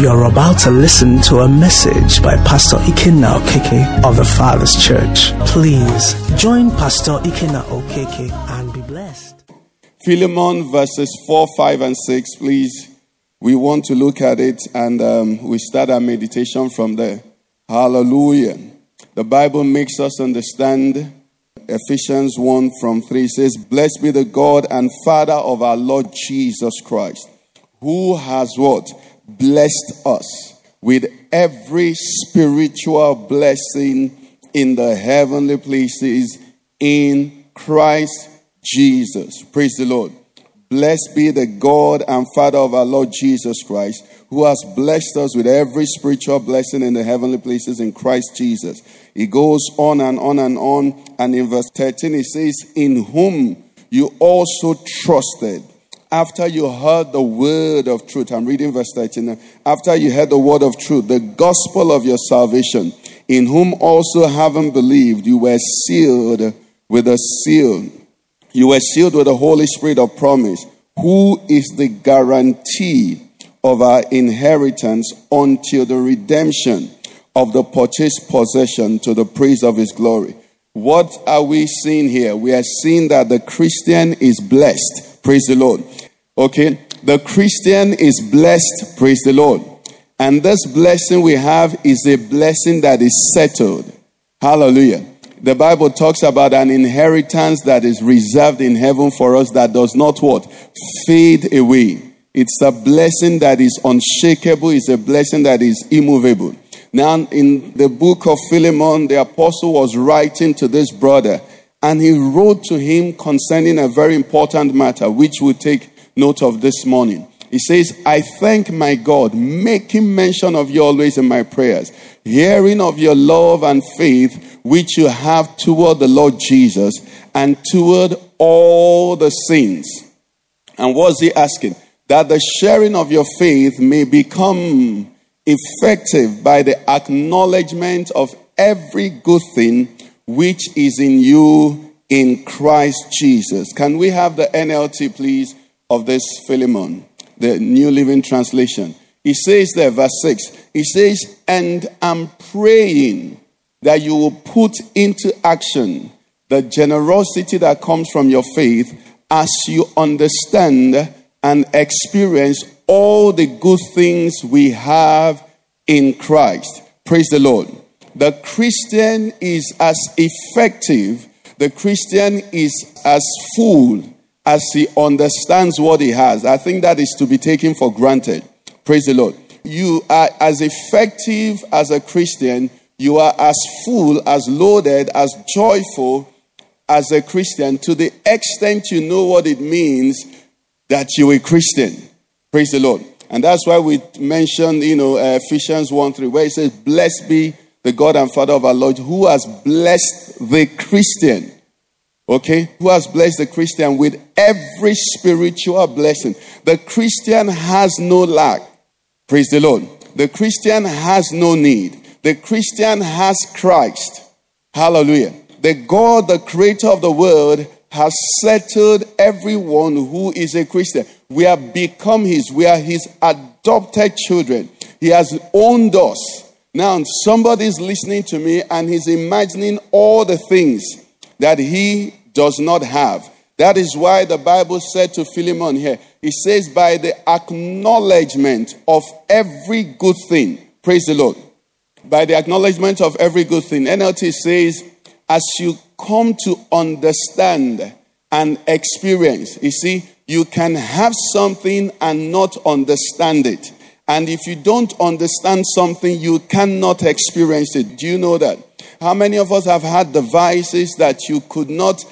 You're about to listen to a message by Pastor Ikenna Okeke of the Father's Church. Please join Pastor Ikenna Okeke and be blessed. Philemon verses 4, 5, and 6, please. We want to look at it and um, we start our meditation from there. Hallelujah. The Bible makes us understand Ephesians 1 from 3 says, Blessed be the God and Father of our Lord Jesus Christ, who has what? Blessed us with every spiritual blessing in the heavenly places in Christ Jesus. Praise the Lord. Blessed be the God and Father of our Lord Jesus Christ, who has blessed us with every spiritual blessing in the heavenly places in Christ Jesus. He goes on and on and on. And in verse 13, he says, In whom you also trusted after you heard the word of truth. I'm reading verse 13. After you heard the word of truth, the gospel of your salvation, in whom also having believed, you were sealed with a seal. You were sealed with the Holy Spirit of promise, who is the guarantee of our inheritance until the redemption of the purchased possession to the praise of his glory. What are we seeing here? We are seeing that the Christian is blessed. Praise the Lord. Okay? The Christian is blessed. Praise the Lord. And this blessing we have is a blessing that is settled. Hallelujah. The Bible talks about an inheritance that is reserved in heaven for us that does not what? Fade away. It's a blessing that is unshakable, it's a blessing that is immovable. Now, in the book of Philemon, the apostle was writing to this brother, and he wrote to him concerning a very important matter, which we take note of this morning. He says, I thank my God, making mention of you always in my prayers, hearing of your love and faith which you have toward the Lord Jesus and toward all the saints. And what's he asking? that the sharing of your faith may become effective by the acknowledgement of every good thing which is in you in Christ Jesus. Can we have the NLT, please, of this Philemon, the New Living Translation? He says there, verse 6, he says, And I'm praying that you will put into action the generosity that comes from your faith as you understand and experience all the good things we have in Christ. Praise the Lord. The Christian is as effective, the Christian is as full as he understands what he has. I think that is to be taken for granted. Praise the Lord. You are as effective as a Christian, you are as full, as loaded, as joyful as a Christian to the extent you know what it means that you're a Christian. Praise the Lord. And that's why we mentioned, you know, uh, Ephesians 1 3, where it says, Blessed be the God and Father of our Lord, who has blessed the Christian. Okay? Who has blessed the Christian with every spiritual blessing. The Christian has no lack. Praise the Lord. The Christian has no need. The Christian has Christ. Hallelujah. The God, the creator of the world, has settled everyone who is a Christian. We have become his, we are his adopted children. He has owned us. Now, somebody's listening to me and he's imagining all the things that he does not have. That is why the Bible said to Philemon here, it says, by the acknowledgement of every good thing. Praise the Lord. By the acknowledgement of every good thing. NLT says, as you come to understand and experience, you see, you can have something and not understand it. And if you don't understand something, you cannot experience it. Do you know that? How many of us have had devices that you could not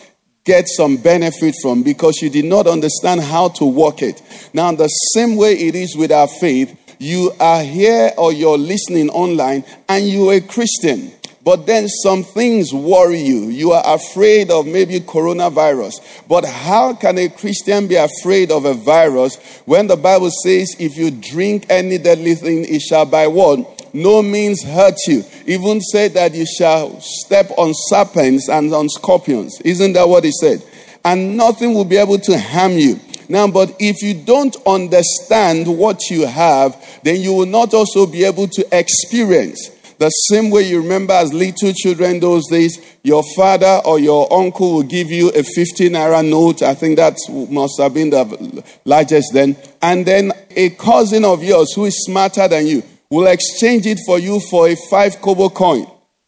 get some benefit from because you did not understand how to work it? Now, the same way it is with our faith, you are here or you're listening online and you're a Christian. But then some things worry you. You are afraid of maybe coronavirus. But how can a Christian be afraid of a virus when the Bible says, if you drink any deadly thing, it shall by what? No means hurt you. Even said that you shall step on serpents and on scorpions. Isn't that what he said? And nothing will be able to harm you. Now, but if you don't understand what you have, then you will not also be able to experience. The same way you remember as little children those days, your father or your uncle will give you a 15 naira note. I think that must have been the largest then. And then a cousin of yours who is smarter than you will exchange it for you for a five kobo coin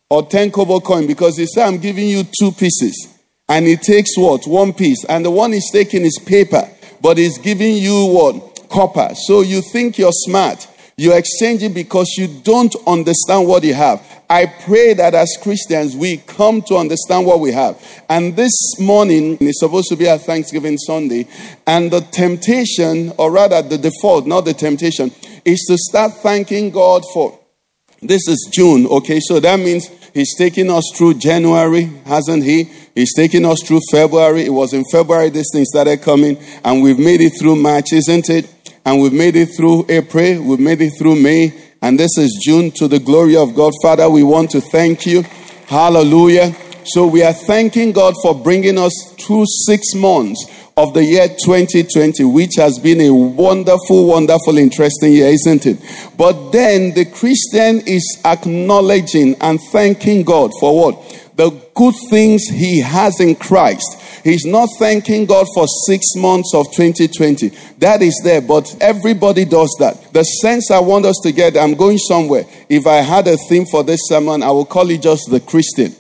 or 10 kobo coin because he said, I'm giving you two pieces. And he takes what? One piece. And the one he's taking is paper, but he's giving you what? Copper. So you think you're smart. You exchange it because you don't understand what you have. I pray that as Christians, we come to understand what we have. And this morning is supposed to be a Thanksgiving Sunday. And the temptation, or rather the default, not the temptation, is to start thanking God for. This is June, okay? So that means He's taking us through January, hasn't He? He's taking us through February. It was in February this thing started coming, and we've made it through March, isn't it? And we've made it through April, we've made it through May, and this is June to the glory of God. Father, we want to thank you. Hallelujah. So we are thanking God for bringing us through six months of the year 2020, which has been a wonderful, wonderful, interesting year, isn't it? But then the Christian is acknowledging and thanking God for what? The good things he has in Christ. He's not thanking God for six months of 2020. That is there, but everybody does that. The sense I want us to get, I'm going somewhere. If I had a theme for this sermon, I would call it just the Christian.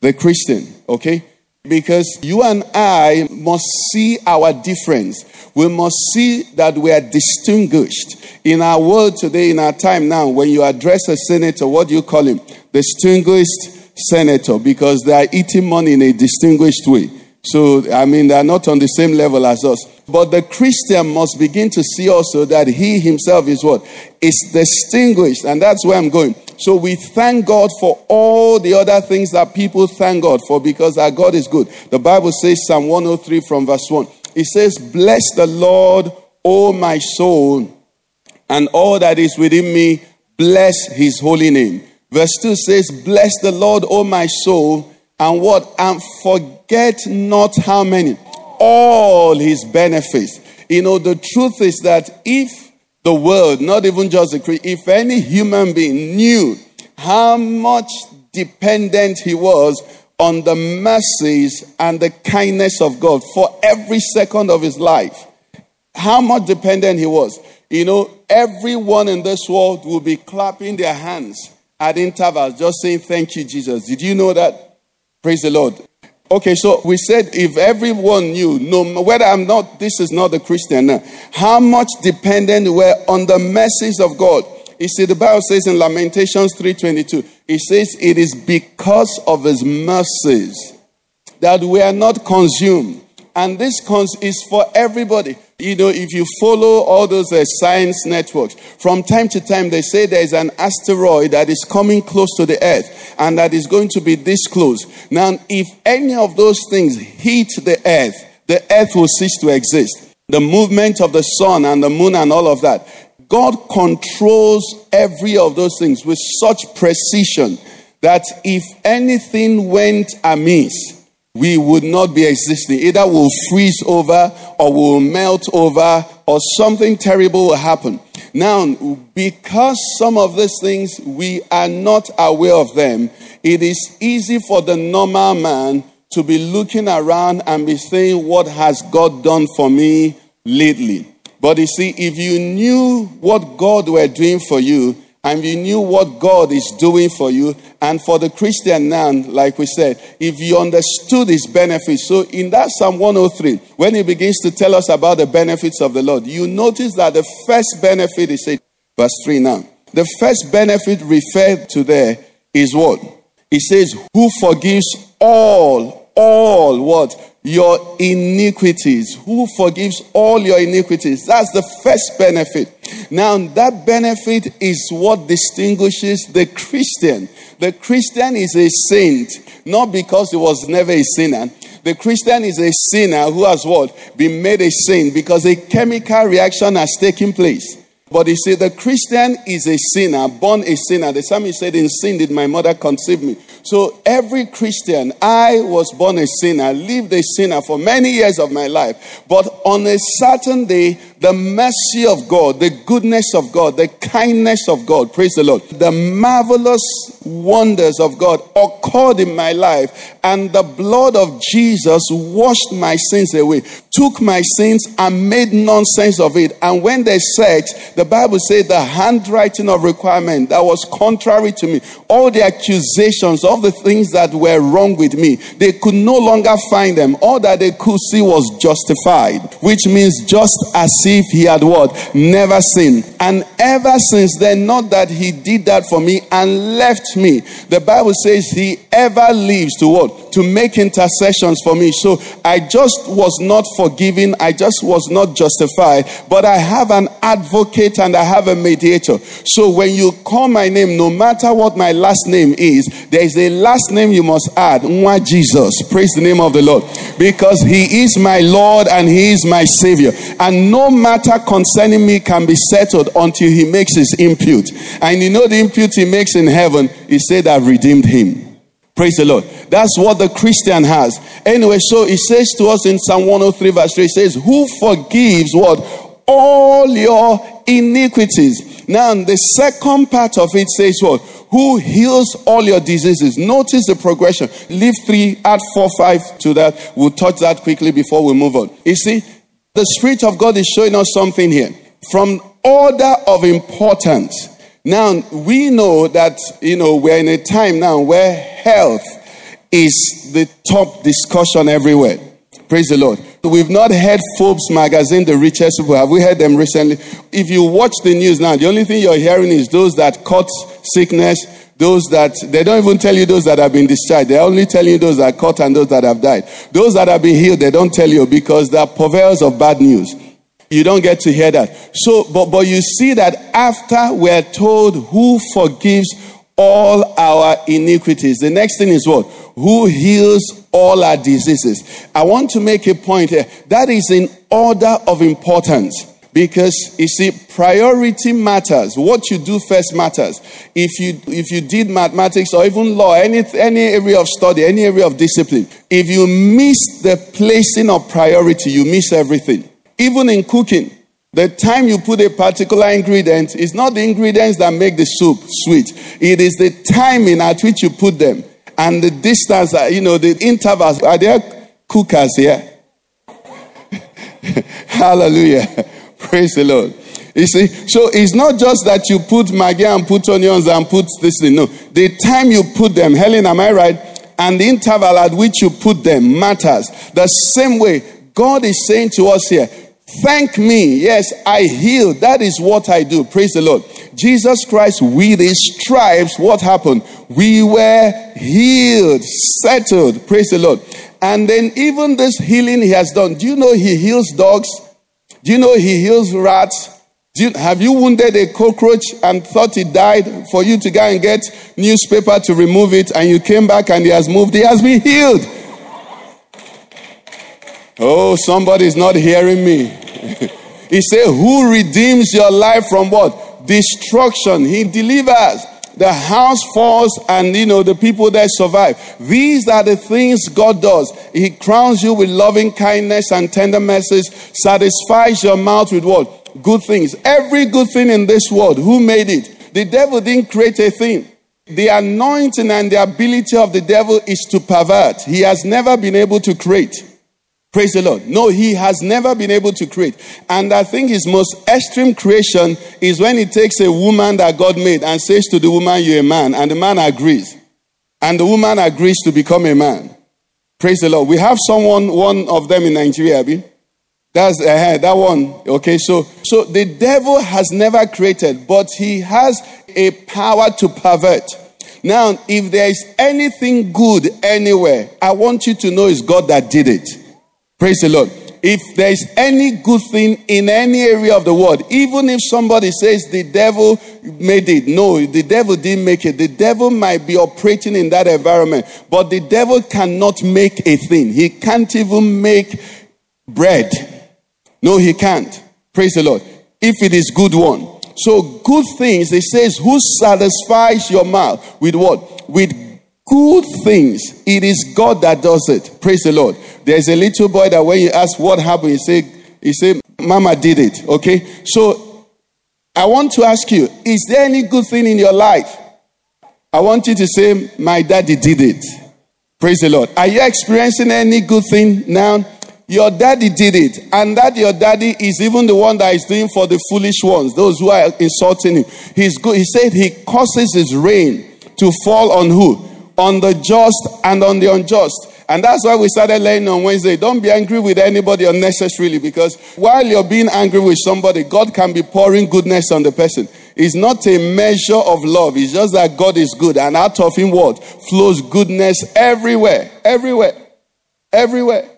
The Christian, okay? Because you and I must see our difference. We must see that we are distinguished. In our world today, in our time now, when you address a senator, what do you call him? Distinguished senator, because they are eating money in a distinguished way. So, I mean, they're not on the same level as us. But the Christian must begin to see also that he himself is what? Is distinguished. And that's where I'm going. So we thank God for all the other things that people thank God for because our God is good. The Bible says, Psalm 103 from verse 1, it says, Bless the Lord, O my soul, and all that is within me, bless his holy name. Verse 2 says, Bless the Lord, O my soul, and what? And forget not how many? All his benefits. You know, the truth is that if the world, not even just the creature, if any human being knew how much dependent he was on the mercies and the kindness of God for every second of his life, how much dependent he was. You know, everyone in this world will be clapping their hands at intervals, just saying, Thank you, Jesus. Did you know that? Praise the Lord. Okay, so we said if everyone knew, no whether I'm not, this is not a Christian now, how much dependent we're on the mercies of God. You see, the Bible says in Lamentations 3:22, it says, "It is because of His mercies that we are not consumed." And this is for everybody. You know, if you follow all those uh, science networks, from time to time they say there is an asteroid that is coming close to the earth and that is going to be this close. Now, if any of those things hit the earth, the earth will cease to exist. The movement of the sun and the moon and all of that. God controls every of those things with such precision that if anything went amiss, we would not be existing. Either we'll freeze over or we'll melt over or something terrible will happen. Now, because some of these things we are not aware of them, it is easy for the normal man to be looking around and be saying, What has God done for me lately? But you see, if you knew what God were doing for you, and you knew what God is doing for you. And for the Christian now, like we said, if you understood his benefits. So in that Psalm 103, when he begins to tell us about the benefits of the Lord, you notice that the first benefit is said, verse 3 now. The first benefit referred to there is what? He says, Who forgives all, all what? Your iniquities. Who forgives all your iniquities? That's the first benefit. Now, that benefit is what distinguishes the Christian. The Christian is a saint, not because he was never a sinner. The Christian is a sinner who has what? Been made a saint because a chemical reaction has taken place. But he said, the Christian is a sinner, born a sinner. The psalmist said, In sin did my mother conceive me. So every Christian, I was born a sinner, lived a sinner for many years of my life. But on a certain day, the mercy of God, the goodness of God, the kindness of God, praise the Lord, the marvelous wonders of God occurred in my life, and the blood of Jesus washed my sins away, took my sins and made nonsense of it. And when they searched, the Bible said the handwriting of requirement that was contrary to me, all the accusations, all the things that were wrong with me, they could no longer find them. All that they could see was justified, which means just as if he had what? Never sinned. And ever since then, not that he did that for me and left me. The Bible says he ever lives to what? To make intercessions for me. So I just was not forgiven. I just was not justified. But I have an advocate and I have a mediator. So when you call my name, no matter what my last name is, there is a last name you must add. Nwa Jesus. Praise the name of the Lord. Because he is my Lord and he is my Savior. And no matter concerning me can be settled until he makes his impute. And you know the impute he makes in heaven, he said, I've redeemed him. Praise the Lord. That's what the Christian has. Anyway, so he says to us in Psalm 103, verse 3, he says, Who forgives what? All your iniquities. Now, the second part of it says what? Who heals all your diseases. Notice the progression. Leave 3, add 4, 5 to that. We'll touch that quickly before we move on. You see, the Spirit of God is showing us something here. From order of importance. Now, we know that, you know, we're in a time now where health is the top discussion everywhere. Praise the Lord. We've not heard Forbes magazine, the richest people. Have we heard them recently? If you watch the news now, the only thing you're hearing is those that caught sickness, those that, they don't even tell you those that have been discharged. They're only telling you those that caught and those that have died. Those that have been healed, they don't tell you because they're purveyors of bad news. You don't get to hear that. So, but, but you see that after we're told who forgives all our iniquities, the next thing is what? Who heals all our diseases. I want to make a point here. That is in order of importance. Because you see, priority matters. What you do first matters. If you if you did mathematics or even law, any any area of study, any area of discipline, if you miss the placing of priority, you miss everything. Even in cooking, the time you put a particular ingredient is not the ingredients that make the soup sweet. It is the timing at which you put them and the distance, that you know, the intervals. Are there cookers here? Hallelujah. Praise the Lord. You see, so it's not just that you put maggi and put onions and put this thing. No, the time you put them, Helen, am I right? And the interval at which you put them matters. The same way God is saying to us here, thank me. Yes, I heal. That is what I do. Praise the Lord. Jesus Christ, with his stripes, what happened? We were healed, settled. Praise the Lord. And then even this healing he has done. Do you know he heals dogs? Do you know he heals rats? You, have you wounded a cockroach and thought it died for you to go and get newspaper to remove it and you came back and he has moved? He has been healed. Oh, somebody's not hearing me. he said, Who redeems your life from what? Destruction. He delivers. The house falls and you know the people that survive. These are the things god does. He crowns you with loving kindness and tender mercies satisfies your mouth with what? Good things. Every good thing in this world who made it? The devil didn't create a thing. The anointing and the ability of the devil is to pervert. He has never been able to create Praise the Lord. No, he has never been able to create. And I think his most extreme creation is when he takes a woman that God made and says to the woman, You're a man. And the man agrees. And the woman agrees to become a man. Praise the Lord. We have someone, one of them in Nigeria, Abi. That's uh, that one. Okay, so so the devil has never created, but he has a power to pervert. Now, if there is anything good anywhere, I want you to know it's God that did it. Praise the Lord. If there is any good thing in any area of the world, even if somebody says the devil made it, no, the devil didn't make it. The devil might be operating in that environment, but the devil cannot make a thing. He can't even make bread. No, he can't. Praise the Lord. If it is good one. So good things, it says, who satisfies your mouth with what? With good things. It is God that does it. Praise the Lord. There's a little boy that when you ask what happened, he say, he say, Mama did it. Okay? So I want to ask you, is there any good thing in your life? I want you to say, My daddy did it. Praise the Lord. Are you experiencing any good thing now? Your daddy did it, and that your daddy is even the one that is doing for the foolish ones, those who are insulting him. He's good. He said he causes his rain to fall on who? On the just and on the unjust. And that's why we started learning on Wednesday. Don't be angry with anybody unnecessarily because while you're being angry with somebody, God can be pouring goodness on the person. It's not a measure of love. It's just that God is good. And out of him what? Flows goodness everywhere. Everywhere. Everywhere.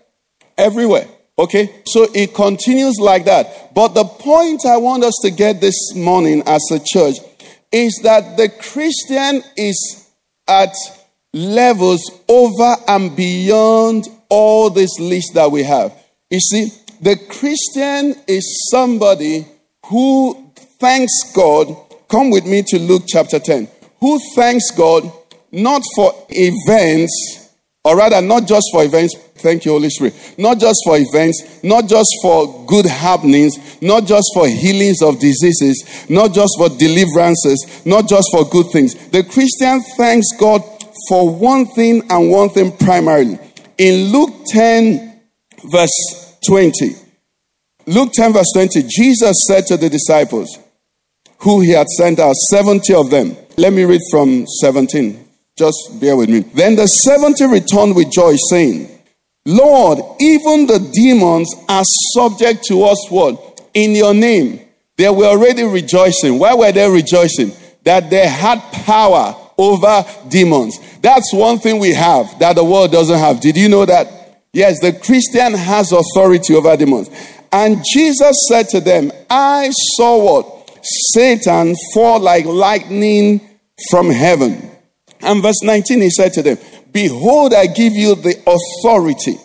Everywhere. Okay? So it continues like that. But the point I want us to get this morning as a church is that the Christian is at levels over and beyond all this list that we have. You see, the Christian is somebody who thanks God. Come with me to Luke chapter 10. Who thanks God not for events, or rather, not just for events. Thank you, Holy Spirit. Not just for events, not just for good happenings, not just for healings of diseases, not just for deliverances, not just for good things. The Christian thanks God for one thing and one thing primarily. In Luke 10, verse 20, Luke 10, verse 20, Jesus said to the disciples, who he had sent out, 70 of them. Let me read from 17. Just bear with me. Then the 70 returned with joy, saying, Lord, even the demons are subject to us what? In your name. They were already rejoicing. Why were they rejoicing? That they had power over demons. That's one thing we have that the world doesn't have. Did you know that? Yes, the Christian has authority over demons. And Jesus said to them, I saw what? Satan fall like lightning from heaven. And verse 19, he said to them, Behold, I give you the authority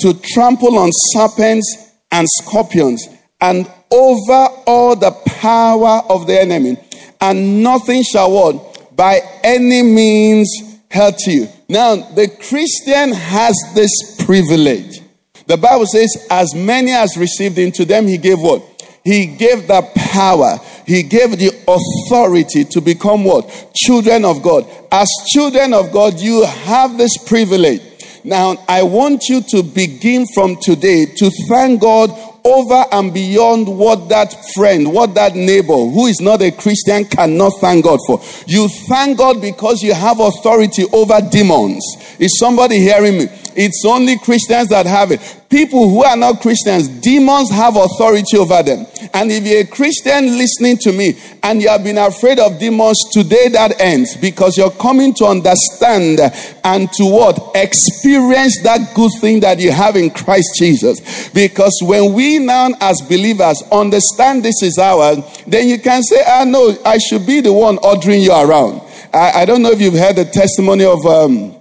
to trample on serpents and scorpions and over all the power of the enemy, and nothing shall what? By any means hurt you. Now, the Christian has this privilege. The Bible says, as many as received into them, he gave what? He gave the power. He gave the authority to become what? Children of God. As children of God, you have this privilege. Now, I want you to begin from today to thank God over and beyond what that friend, what that neighbor who is not a Christian cannot thank God for. You thank God because you have authority over demons. Is somebody hearing me? It's only Christians that have it. People who are not Christians, demons have authority over them. And if you're a Christian listening to me and you have been afraid of demons, today that ends because you're coming to understand and to what? Experience that good thing that you have in Christ Jesus. Because when we now, as believers, understand this is ours, then you can say, ah, no, I should be the one ordering you around. I, I don't know if you've heard the testimony of. Um,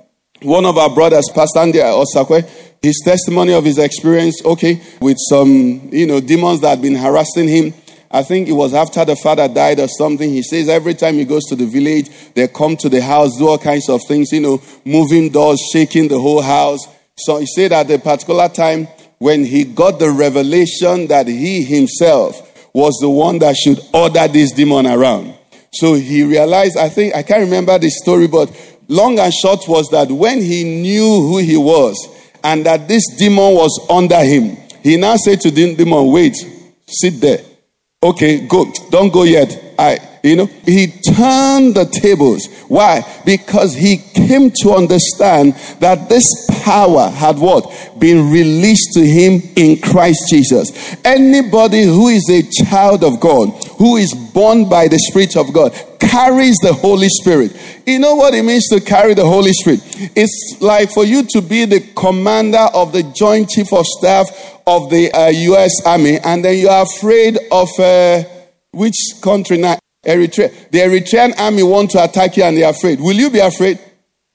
one of our brothers, Pastor Andy Osakwe, his testimony of his experience, okay, with some, you know, demons that had been harassing him. I think it was after the father died or something. He says every time he goes to the village, they come to the house, do all kinds of things, you know, moving doors, shaking the whole house. So he said at a particular time when he got the revelation that he himself was the one that should order this demon around. So he realized, I think, I can't remember the story, but long and short was that when he knew who he was and that this demon was under him, he now said to the demon, Wait, sit there. Okay, go. Don't go yet. I, you know, he turned the tables. Why? Because he came to understand that this power had what? Been released to him in Christ Jesus. Anybody who is a child of God, who is born by the Spirit of God, carries the Holy Spirit. You know what it means to carry the Holy Spirit? It's like for you to be the commander of the Joint Chief of Staff of the uh, U.S. Army, and then you are afraid of uh, which country now? Eritrea. The Eritrean army want to attack you, and they're afraid. Will you be afraid?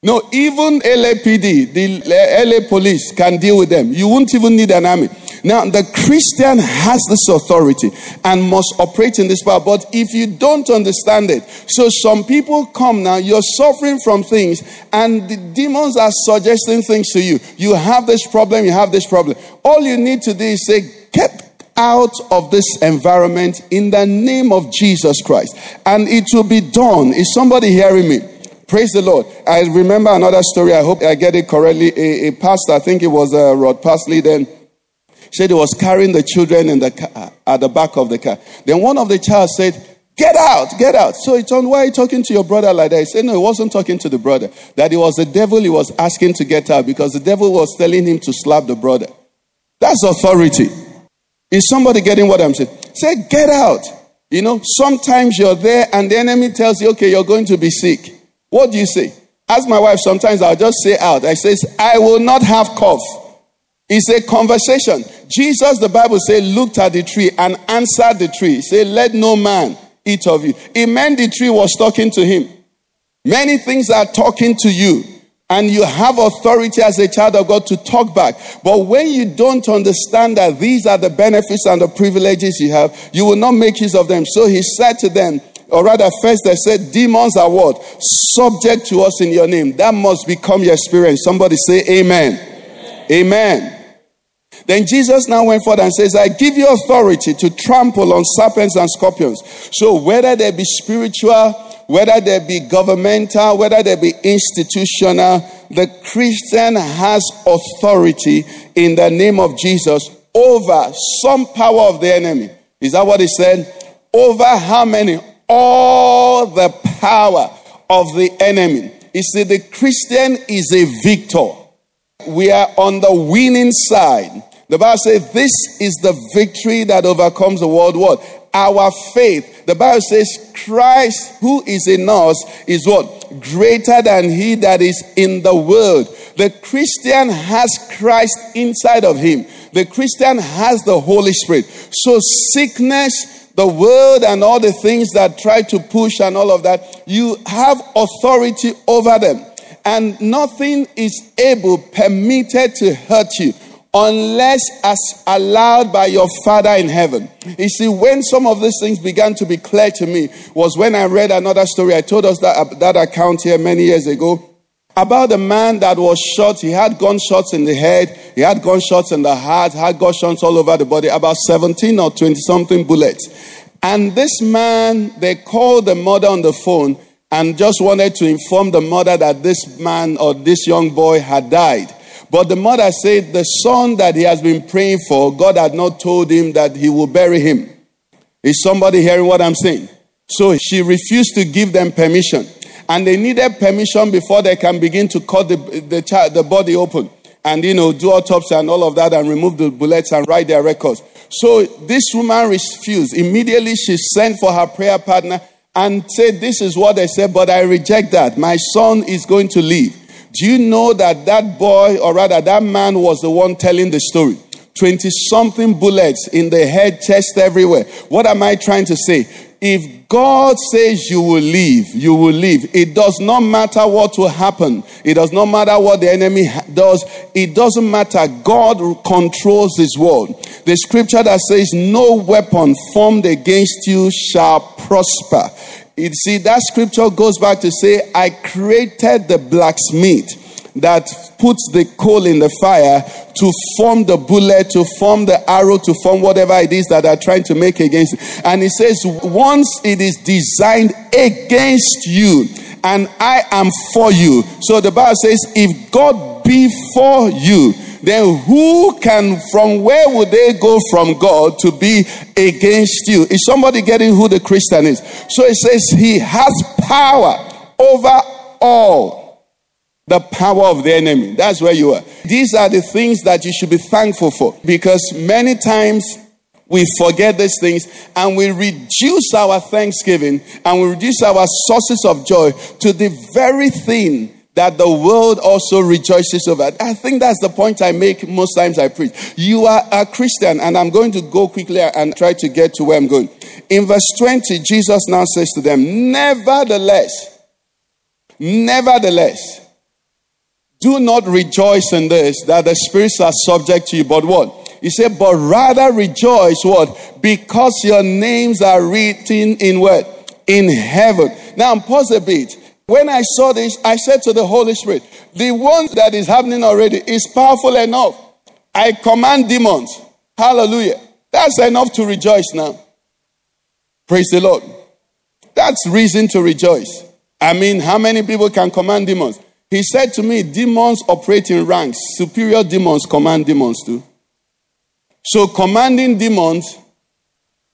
No, even LAPD, the LA police can deal with them. You won't even need an army. Now, the Christian has this authority and must operate in this power. But if you don't understand it, so some people come now, you're suffering from things, and the demons are suggesting things to you. You have this problem, you have this problem. All you need to do is say, Get out of this environment in the name of Jesus Christ. And it will be done. Is somebody hearing me? Praise the Lord. I remember another story. I hope I get it correctly. A, a pastor, I think it was uh, Rod Parsley then, said he was carrying the children in the car, at the back of the car. Then one of the child said, Get out, get out. So he turned, Why are you talking to your brother like that? He said, No, he wasn't talking to the brother. That it was the devil he was asking to get out because the devil was telling him to slap the brother. That's authority. Is somebody getting what I'm saying? Say, get out. You know, sometimes you're there and the enemy tells you, okay, you're going to be sick. What do you say? As my wife, sometimes I'll just say out. I says, I will not have cough. It's a conversation. Jesus, the Bible says, looked at the tree and answered the tree. Say, let no man eat of you. It meant the tree was talking to him. Many things are talking to you and you have authority as a child of God to talk back. But when you don't understand that these are the benefits and the privileges you have, you will not make use of them. So he said to them, or rather, first they said, demons are what? Subject to us in your name. That must become your experience. Somebody say, Amen. Amen. Amen. Then Jesus now went forth and says, I give you authority to trample on serpents and scorpions. So whether they be spiritual, whether they be governmental, whether they be institutional, the Christian has authority in the name of Jesus over some power of the enemy. Is that what he said? Over how many? All the power of the enemy. You see, the Christian is a victor. We are on the winning side. The Bible says this is the victory that overcomes the world. What? Our faith. The Bible says Christ who is in us is what? Greater than he that is in the world. The Christian has Christ inside of him. The Christian has the Holy Spirit. So sickness, the world and all the things that try to push and all of that, you have authority over them. And nothing is able, permitted to hurt you unless as allowed by your Father in heaven. You see, when some of these things began to be clear to me was when I read another story. I told us that, that account here many years ago about the man that was shot. He had gunshots in the head, he had gunshots in the heart, had gunshots all over the body, about 17 or 20 something bullets. And this man, they called the mother on the phone and just wanted to inform the mother that this man or this young boy had died. But the mother said the son that he has been praying for, God had not told him that he will bury him. Is somebody hearing what I'm saying? So she refused to give them permission. And they needed permission before they can begin to cut the, the, child, the body open and, you know, do autopsy and all of that and remove the bullets and write their records. So this woman refused. Immediately she sent for her prayer partner and said, This is what they said, but I reject that. My son is going to leave. Do you know that that boy, or rather that man, was the one telling the story? 20 something bullets in the head, chest, everywhere. What am I trying to say? If God says you will leave, you will leave. It does not matter what will happen. It does not matter what the enemy does. It doesn't matter. God controls this world. The scripture that says, No weapon formed against you shall prosper. You see, that scripture goes back to say, I created the blacksmith that puts the coal in the fire to form the bullet, to form the arrow, to form whatever it is that are trying to make against it. And he says, once it is designed against you, and I am for you. So the Bible says, if God be for you, then who can, from where would they go from God to be against you? Is somebody getting who the Christian is? So it says he has power over all the power of the enemy. That's where you are. These are the things that you should be thankful for because many times we forget these things and we reduce our thanksgiving and we reduce our sources of joy to the very thing that the world also rejoices over. I think that's the point I make most times I preach. You are a Christian, and I'm going to go quickly and try to get to where I'm going. In verse 20, Jesus now says to them, Nevertheless, nevertheless, do not rejoice in this that the spirits are subject to you, but what? He said, but rather rejoice, what? Because your names are written in what? In heaven. Now, pause a bit. When I saw this, I said to the Holy Spirit, the one that is happening already is powerful enough. I command demons. Hallelujah. That's enough to rejoice now. Praise the Lord. That's reason to rejoice. I mean, how many people can command demons? He said to me, demons operate in ranks. Superior demons command demons too. So, commanding demons,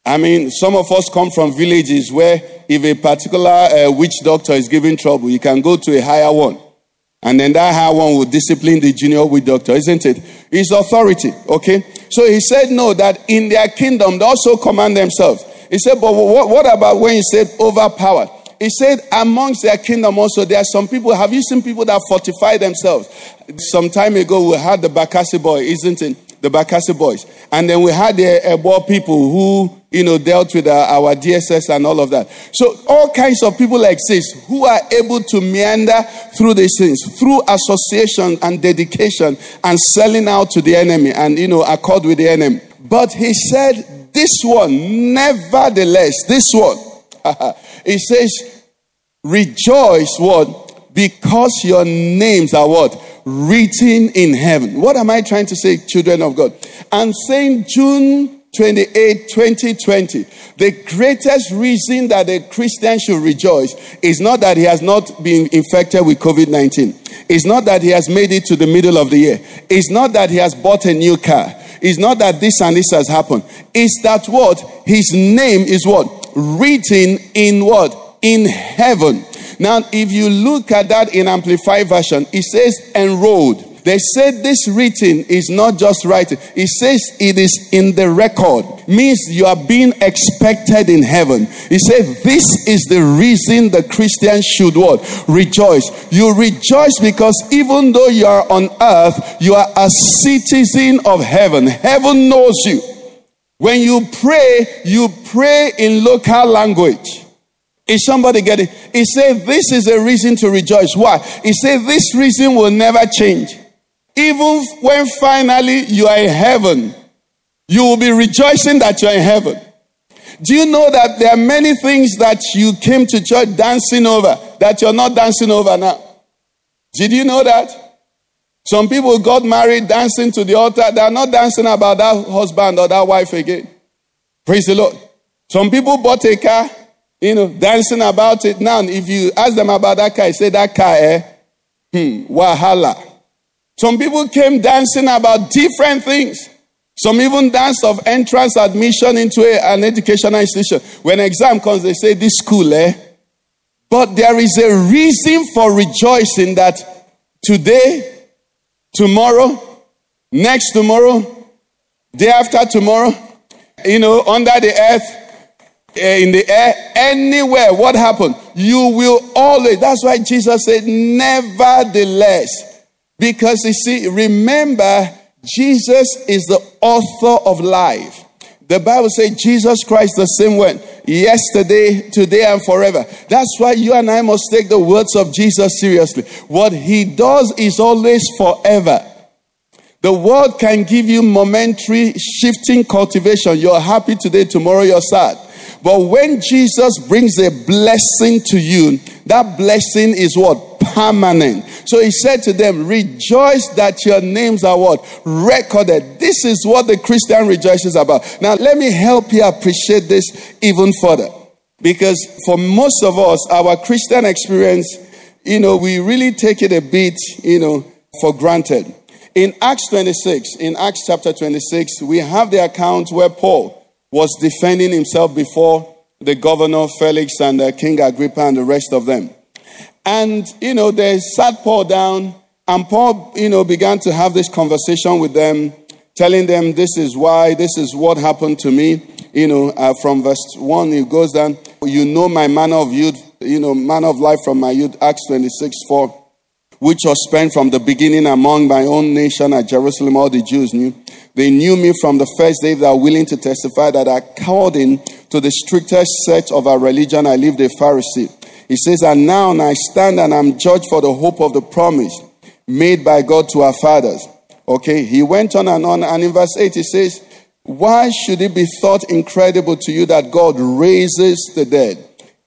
I mean, some of us come from villages where if a particular uh, witch doctor is giving trouble, you can go to a higher one. And then that higher one will discipline the junior witch doctor, isn't it? It's authority, okay? So he said, no, that in their kingdom they also command themselves. He said, but what, what about when he said overpowered? He said, amongst their kingdom also, there are some people. Have you seen people that fortify themselves? Some time ago, we had the Bakassi boy, isn't it? The Bakassi boys. And then we had the Ebo people who, you know, dealt with uh, our DSS and all of that. So, all kinds of people this who are able to meander through these things, through association and dedication and selling out to the enemy and, you know, accord with the enemy. But he said, this one, nevertheless, this one, he says, rejoice what? Because your names are what? Written in heaven. What am I trying to say, children of God? I'm saying June 28, 2020. The greatest reason that a Christian should rejoice is not that he has not been infected with COVID 19. It's not that he has made it to the middle of the year. It's not that he has bought a new car. It's not that this and this has happened. It's that what? His name is what? written in what? In heaven. Now, if you look at that in Amplified Version, it says enrolled. They said this written is not just writing. It says it is in the record. Means you are being expected in heaven. He said this is the reason the Christian should what? Rejoice. You rejoice because even though you are on earth, you are a citizen of heaven. Heaven knows you. When you pray, you pray in local language. Is somebody getting? He said, This is a reason to rejoice. Why? He said, This reason will never change. Even when finally you are in heaven, you will be rejoicing that you're in heaven. Do you know that there are many things that you came to church dancing over that you're not dancing over now? Did you know that? Some people got married dancing to the altar. They are not dancing about that husband or that wife again. Praise the Lord. Some people bought a car, you know, dancing about it. Now, if you ask them about that car, say that car, eh? Hmm, wahala. Some people came dancing about different things. Some even dance of entrance admission into a, an educational institution. When exam comes, they say this school, eh? But there is a reason for rejoicing that today tomorrow, next tomorrow, day after tomorrow, you know, under the earth, eh, in the air, anywhere. What happened? You will always. That's why Jesus said, nevertheless. Because you see, remember, Jesus is the author of life. The Bible says Jesus Christ the same way yesterday, today, and forever. That's why you and I must take the words of Jesus seriously. What he does is always forever. The world can give you momentary shifting cultivation. You're happy today, tomorrow you're sad. But when Jesus brings a blessing to you, that blessing is what? Permanent. So he said to them, Rejoice that your names are what? Recorded. This is what the Christian rejoices about. Now, let me help you appreciate this even further. Because for most of us, our Christian experience, you know, we really take it a bit, you know, for granted. In Acts 26, in Acts chapter 26, we have the account where Paul was defending himself before the governor Felix and uh, King Agrippa and the rest of them. And, you know, they sat Paul down, and Paul, you know, began to have this conversation with them, telling them, This is why, this is what happened to me. You know, uh, from verse 1, he goes down, You know my manner of youth, you know, manner of life from my youth, Acts 26 4 which was spent from the beginning among my own nation at Jerusalem, all the Jews knew. They knew me from the first day they are willing to testify that according to the strictest set of our religion, I lived a Pharisee. He says, And now I stand and I'm judged for the hope of the promise made by God to our fathers. Okay, he went on and on, and in verse 8 he says, Why should it be thought incredible to you that God raises the dead?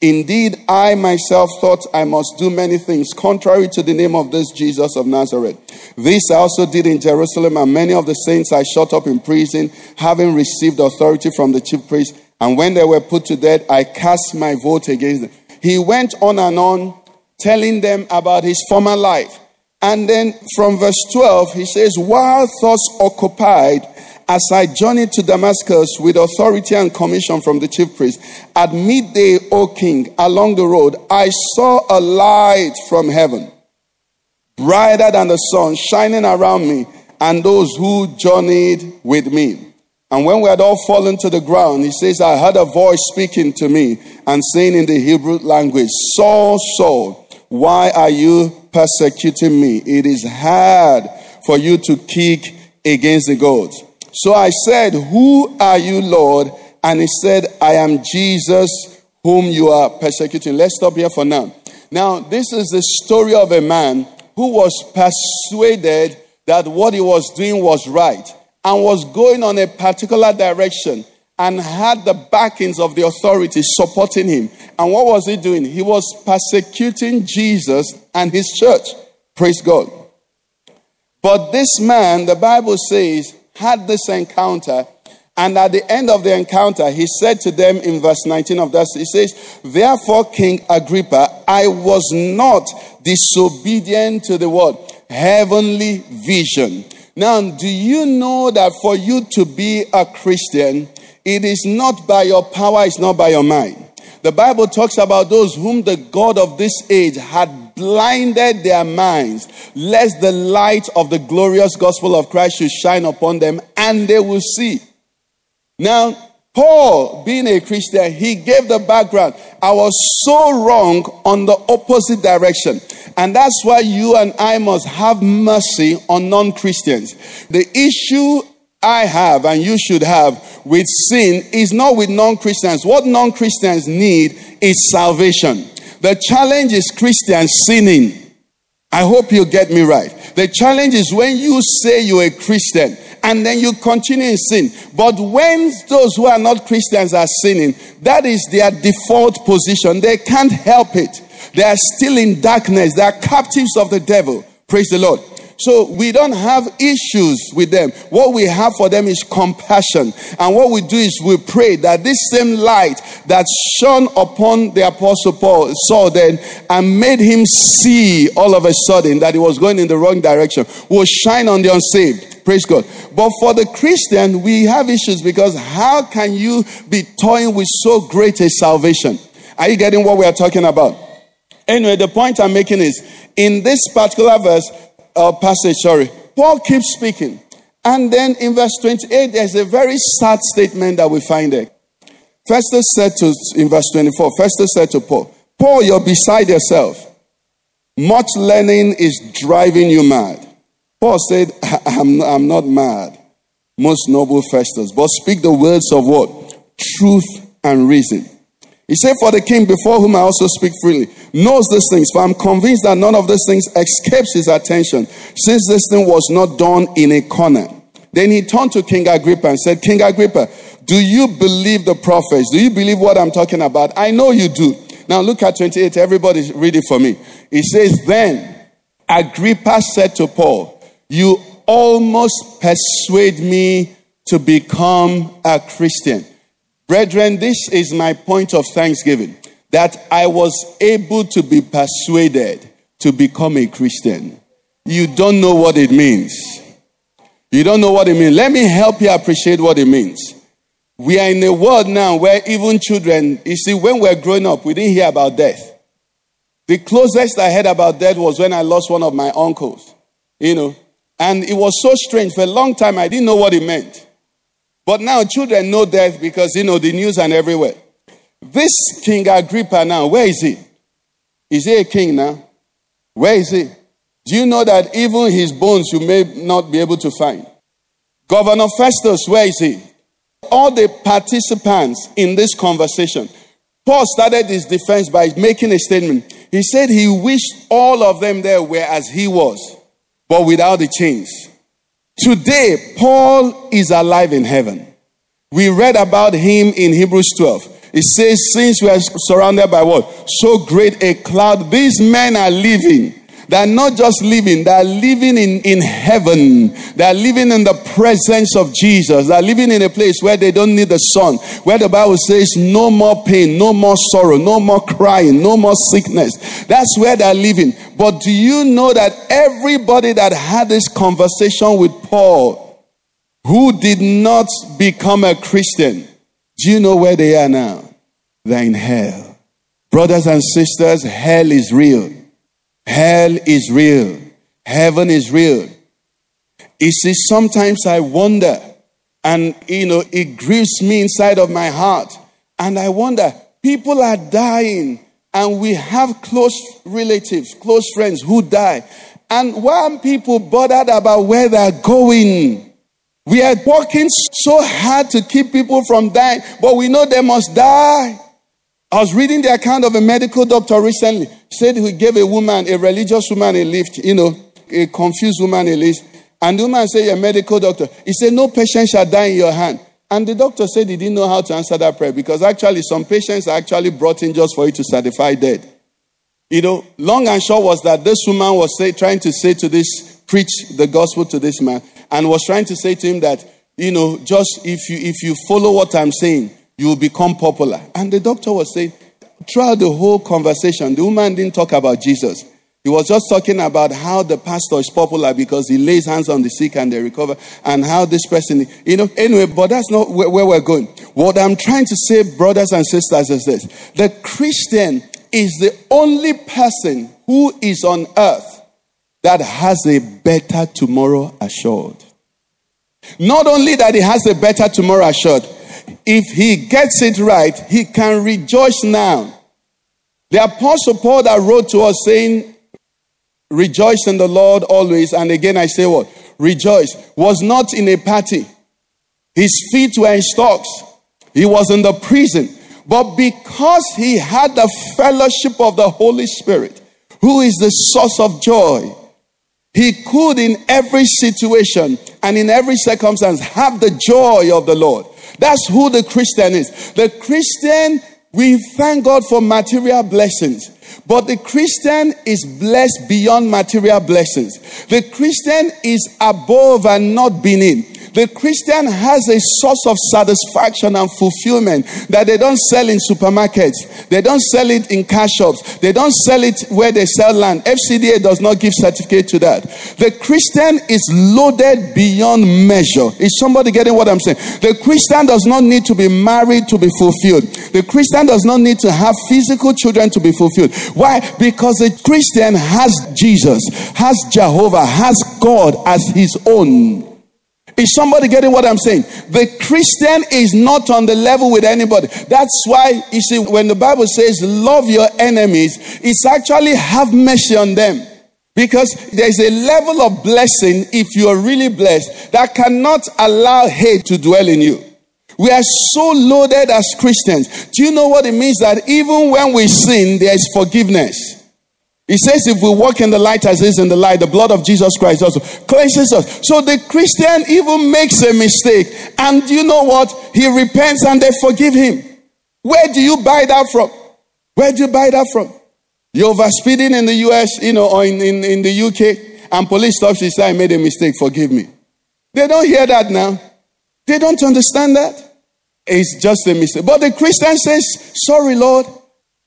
Indeed, I myself thought I must do many things contrary to the name of this Jesus of Nazareth. This I also did in Jerusalem, and many of the saints I shut up in prison, having received authority from the chief priests. And when they were put to death, I cast my vote against them. He went on and on telling them about his former life. And then from verse 12, he says, While thoughts occupied, as I journeyed to Damascus with authority and commission from the chief priest, at midday, O king, along the road, I saw a light from heaven, brighter than the sun, shining around me and those who journeyed with me. And when we had all fallen to the ground, he says, I heard a voice speaking to me and saying in the Hebrew language, Saul, Saul, why are you persecuting me? It is hard for you to kick against the goads. So I said, Who are you, Lord? And he said, I am Jesus whom you are persecuting. Let's stop here for now. Now, this is the story of a man who was persuaded that what he was doing was right and was going on a particular direction and had the backings of the authorities supporting him. And what was he doing? He was persecuting Jesus and his church. Praise God. But this man, the Bible says, had this encounter. And at the end of the encounter, he said to them in verse 19 of that, he says, Therefore, King Agrippa, I was not disobedient to the word, heavenly vision. Now, do you know that for you to be a Christian, it is not by your power, it's not by your mind. The Bible talks about those whom the God of this age had blinded their minds, lest the light of the glorious gospel of Christ should shine upon them and they will see. Now, Paul, being a Christian, he gave the background. I was so wrong on the opposite direction. And that's why you and I must have mercy on non Christians. The issue I have and you should have with sin is not with non Christians. What non Christians need is salvation. The challenge is Christians sinning. I hope you get me right. The challenge is when you say you're a Christian and then you continue in sin. But when those who are not Christians are sinning, that is their default position. They can't help it. They are still in darkness. They are captives of the devil. Praise the Lord. So we don't have issues with them. What we have for them is compassion. And what we do is we pray that this same light that shone upon the apostle Paul Saul then and made him see all of a sudden that he was going in the wrong direction will shine on the unsaved. Praise God. But for the Christian, we have issues because how can you be toying with so great a salvation? Are you getting what we are talking about? Anyway, the point I'm making is in this particular verse, uh, passage, sorry, Paul keeps speaking. And then in verse 28, there's a very sad statement that we find there. Festus said to, in verse 24, Festus said to Paul, Paul, you're beside yourself. Much learning is driving you mad. Paul said, I'm, I'm not mad, most noble Festus, but speak the words of what? Truth and reason. He said, For the king before whom I also speak freely knows these things, for I'm convinced that none of these things escapes his attention, since this thing was not done in a corner. Then he turned to King Agrippa and said, King Agrippa, do you believe the prophets? Do you believe what I'm talking about? I know you do. Now look at 28. Everybody read it for me. It says, Then Agrippa said to Paul, You almost persuade me to become a Christian. Brethren, this is my point of thanksgiving that I was able to be persuaded to become a Christian. You don't know what it means. You don't know what it means. Let me help you appreciate what it means. We are in a world now where even children, you see, when we we're growing up, we didn't hear about death. The closest I heard about death was when I lost one of my uncles, you know. And it was so strange. For a long time, I didn't know what it meant. But now children know death because, you know, the news and everywhere. This King Agrippa now, where is he? Is he a king now? Where is he? Do you know that even his bones you may not be able to find? Governor Festus, where is he? All the participants in this conversation. Paul started his defense by making a statement. He said he wished all of them there were as he was, but without the chains. Today, Paul is alive in heaven. We read about him in Hebrews 12. It says, Since we are surrounded by what? So great a cloud, these men are living. They're not just living, they're living in, in heaven. They're living in the presence of Jesus. They're living in a place where they don't need the sun, where the Bible says, no more pain, no more sorrow, no more crying, no more sickness. That's where they're living. But do you know that everybody that had this conversation with Paul, who did not become a Christian, do you know where they are now? They're in hell. Brothers and sisters, hell is real. Hell is real. Heaven is real. You see, sometimes I wonder, and you know, it grieves me inside of my heart. And I wonder, people are dying, and we have close relatives, close friends who die. And why are people bothered about where they're going? We are working so hard to keep people from dying, but we know they must die. I was reading the account of a medical doctor recently. Said he gave a woman, a religious woman, a lift, you know, a confused woman a lift. And the woman said, You're a medical doctor. He said, No patient shall die in your hand. And the doctor said he didn't know how to answer that prayer because actually some patients are actually brought in just for you to certify dead. You know, long and short was that this woman was say, trying to say to this, preach the gospel to this man, and was trying to say to him that, you know, just if you if you follow what I'm saying, you will become popular. And the doctor was saying, throughout the whole conversation, the woman didn't talk about Jesus. He was just talking about how the pastor is popular because he lays hands on the sick and they recover, and how this person, you know, anyway, but that's not where, where we're going. What I'm trying to say, brothers and sisters, is this the Christian is the only person who is on earth that has a better tomorrow assured. Not only that he has a better tomorrow assured, if he gets it right, he can rejoice now. The apostle Paul that wrote to us saying, Rejoice in the Lord always. And again, I say what? Rejoice. Was not in a party. His feet were in stocks. He was in the prison. But because he had the fellowship of the Holy Spirit, who is the source of joy, he could in every situation and in every circumstance have the joy of the Lord. That's who the Christian is. The Christian, we thank God for material blessings. But the Christian is blessed beyond material blessings. The Christian is above and not beneath. The Christian has a source of satisfaction and fulfillment that they don't sell in supermarkets. They don't sell it in car shops. They don't sell it where they sell land. FCDA does not give certificate to that. The Christian is loaded beyond measure. Is somebody getting what I'm saying? The Christian does not need to be married to be fulfilled. The Christian does not need to have physical children to be fulfilled. Why? Because the Christian has Jesus, has Jehovah, has God as his own. Is somebody getting what I'm saying? The Christian is not on the level with anybody. That's why, you see, when the Bible says love your enemies, it's actually have mercy on them. Because there's a level of blessing, if you are really blessed, that cannot allow hate to dwell in you. We are so loaded as Christians. Do you know what it means that even when we sin, there is forgiveness? He says, if we walk in the light as is in the light, the blood of Jesus Christ also cleanses us. So the Christian even makes a mistake. And you know what? He repents and they forgive him. Where do you buy that from? Where do you buy that from? You're overspeeding in the US, you know, or in, in, in the UK, and police stops you say, I made a mistake, forgive me. They don't hear that now. They don't understand that. It's just a mistake. But the Christian says, Sorry, Lord.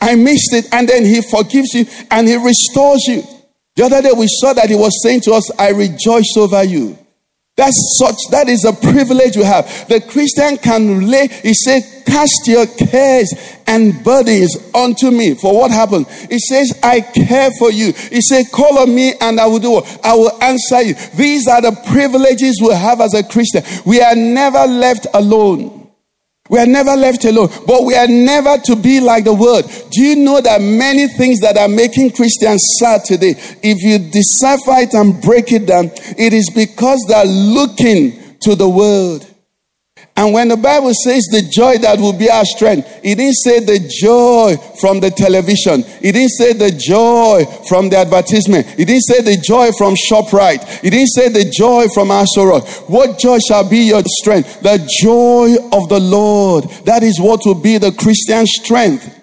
I missed it. And then he forgives you and he restores you. The other day we saw that he was saying to us, I rejoice over you. That's such, that is a privilege we have. The Christian can lay, he said, cast your cares and burdens unto me. For what happened? He says, I care for you. He said, call on me and I will do what? I will answer you. These are the privileges we have as a Christian. We are never left alone. We are never left alone, but we are never to be like the world. Do you know that many things that are making Christians sad today, if you decipher it and break it down, it is because they're looking to the world. And when the Bible says the joy that will be our strength, it didn't say the joy from the television. It didn't say the joy from the advertisement. It didn't say the joy from ShopRite. It didn't say the joy from Aso Rock. What joy shall be your strength? The joy of the Lord. That is what will be the Christian strength.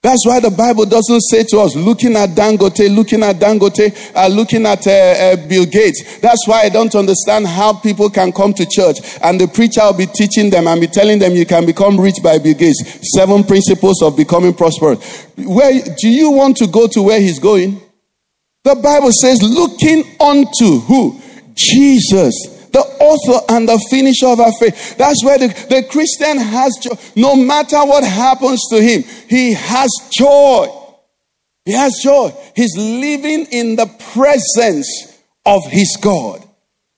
That's why the Bible doesn't say to us, looking at Dangote, looking at Dangote, uh, looking at uh, uh, Bill Gates. That's why I don't understand how people can come to church and the preacher will be teaching them and be telling them you can become rich by Bill Gates. Seven principles of becoming prosperous. Where do you want to go to where he's going? The Bible says, looking unto who? Jesus the author and the finisher of our faith. That's where the, the Christian has joy. No matter what happens to him, he has joy. He has joy. He's living in the presence of his God.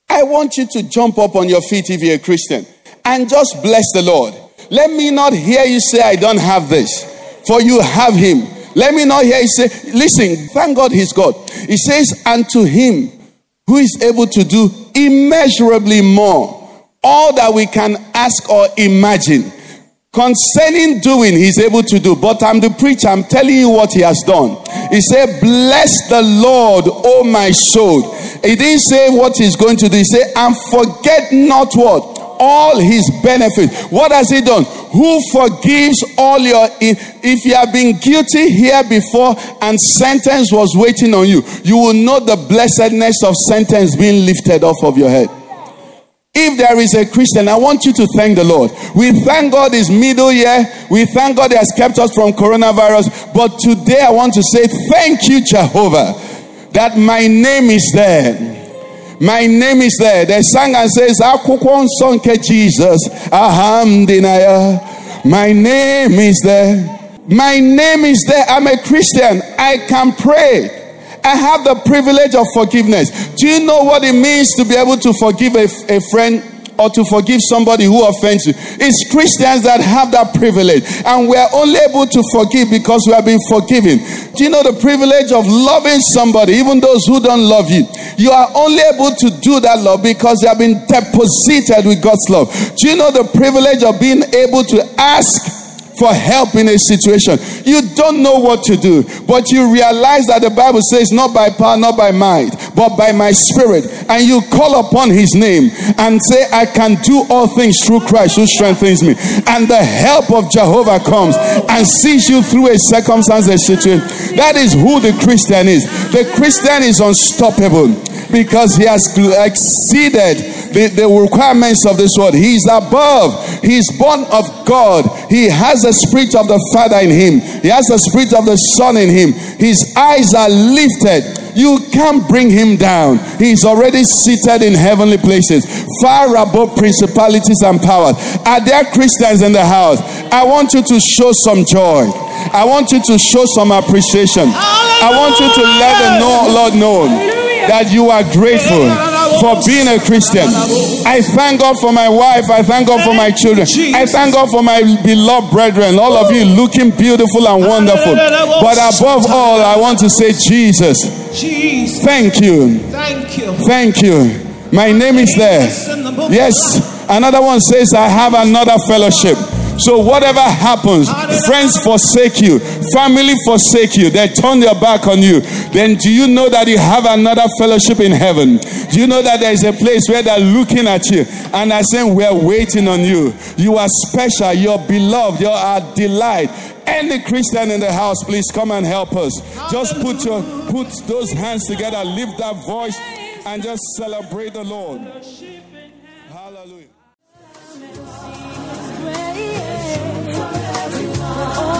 I want you to jump up on your feet if you're a Christian and just bless the Lord. Let me not hear you say, I don't have this, for you have him. Let me not hear you say, listen, thank God he's God. He says, and to him who is able to do immeasurably more, all that we can ask or imagine. Concerning doing, he's able to do. But I'm the preacher, I'm telling you what he has done. He said, Bless the Lord, O my soul. He didn't say what he's going to do. He said, And forget not what? all his benefits. What has he done? Who forgives all your if you have been guilty here before and sentence was waiting on you, you will know the blessedness of sentence being lifted off of your head. If there is a Christian, I want you to thank the Lord. We thank God is middle year. We thank God He has kept us from coronavirus. But today I want to say thank you, Jehovah, that my name is there. My name is there. They sang and says, Akwukwo Sonke Jesus. Ahamdinaya. My name is there. My name is there. I'm a Christian. I can pray. I have the privilege of forgiveness. Do you know what it means to be able to forgive a, a friend? Or to forgive somebody who offends you. It's Christians that have that privilege. And we're only able to forgive because we have been forgiven. Do you know the privilege of loving somebody, even those who don't love you? You are only able to do that love because you have been deposited with God's love. Do you know the privilege of being able to ask for help in a situation. You don't know what to do, but you realize that the Bible says, not by power, not by might, but by my spirit. And you call upon his name and say, I can do all things through Christ who strengthens me. And the help of Jehovah comes and sees you through a circumstance, a situation. That is who the Christian is. The Christian is unstoppable because he has exceeded the, the requirements of this world. He's above. He's born of God. He has the spirit of the Father in him. He has the spirit of the Son in him. His eyes are lifted. You can't bring him down. He's already seated in heavenly places, far above principalities and powers. Are there Christians in the house? I want you to show some joy. I want you to show some appreciation. I want you to let the Lord know that you are grateful for being a Christian. I thank God for my wife. I thank God for my children. I thank God for my beloved brethren. All of you looking beautiful and wonderful. But above all, I want to say, Jesus, thank you. Thank you. Thank you. My name is there. Yes. Another one says, I have another fellowship. So whatever happens, friends forsake you, family forsake you, they turn their back on you. Then do you know that you have another fellowship in heaven? Do you know that there is a place where they're looking at you and are saying, We're waiting on you. You are special, you're beloved, you're our delight. Any Christian in the house, please come and help us. Just put your put those hands together, lift that voice, and just celebrate the Lord. more.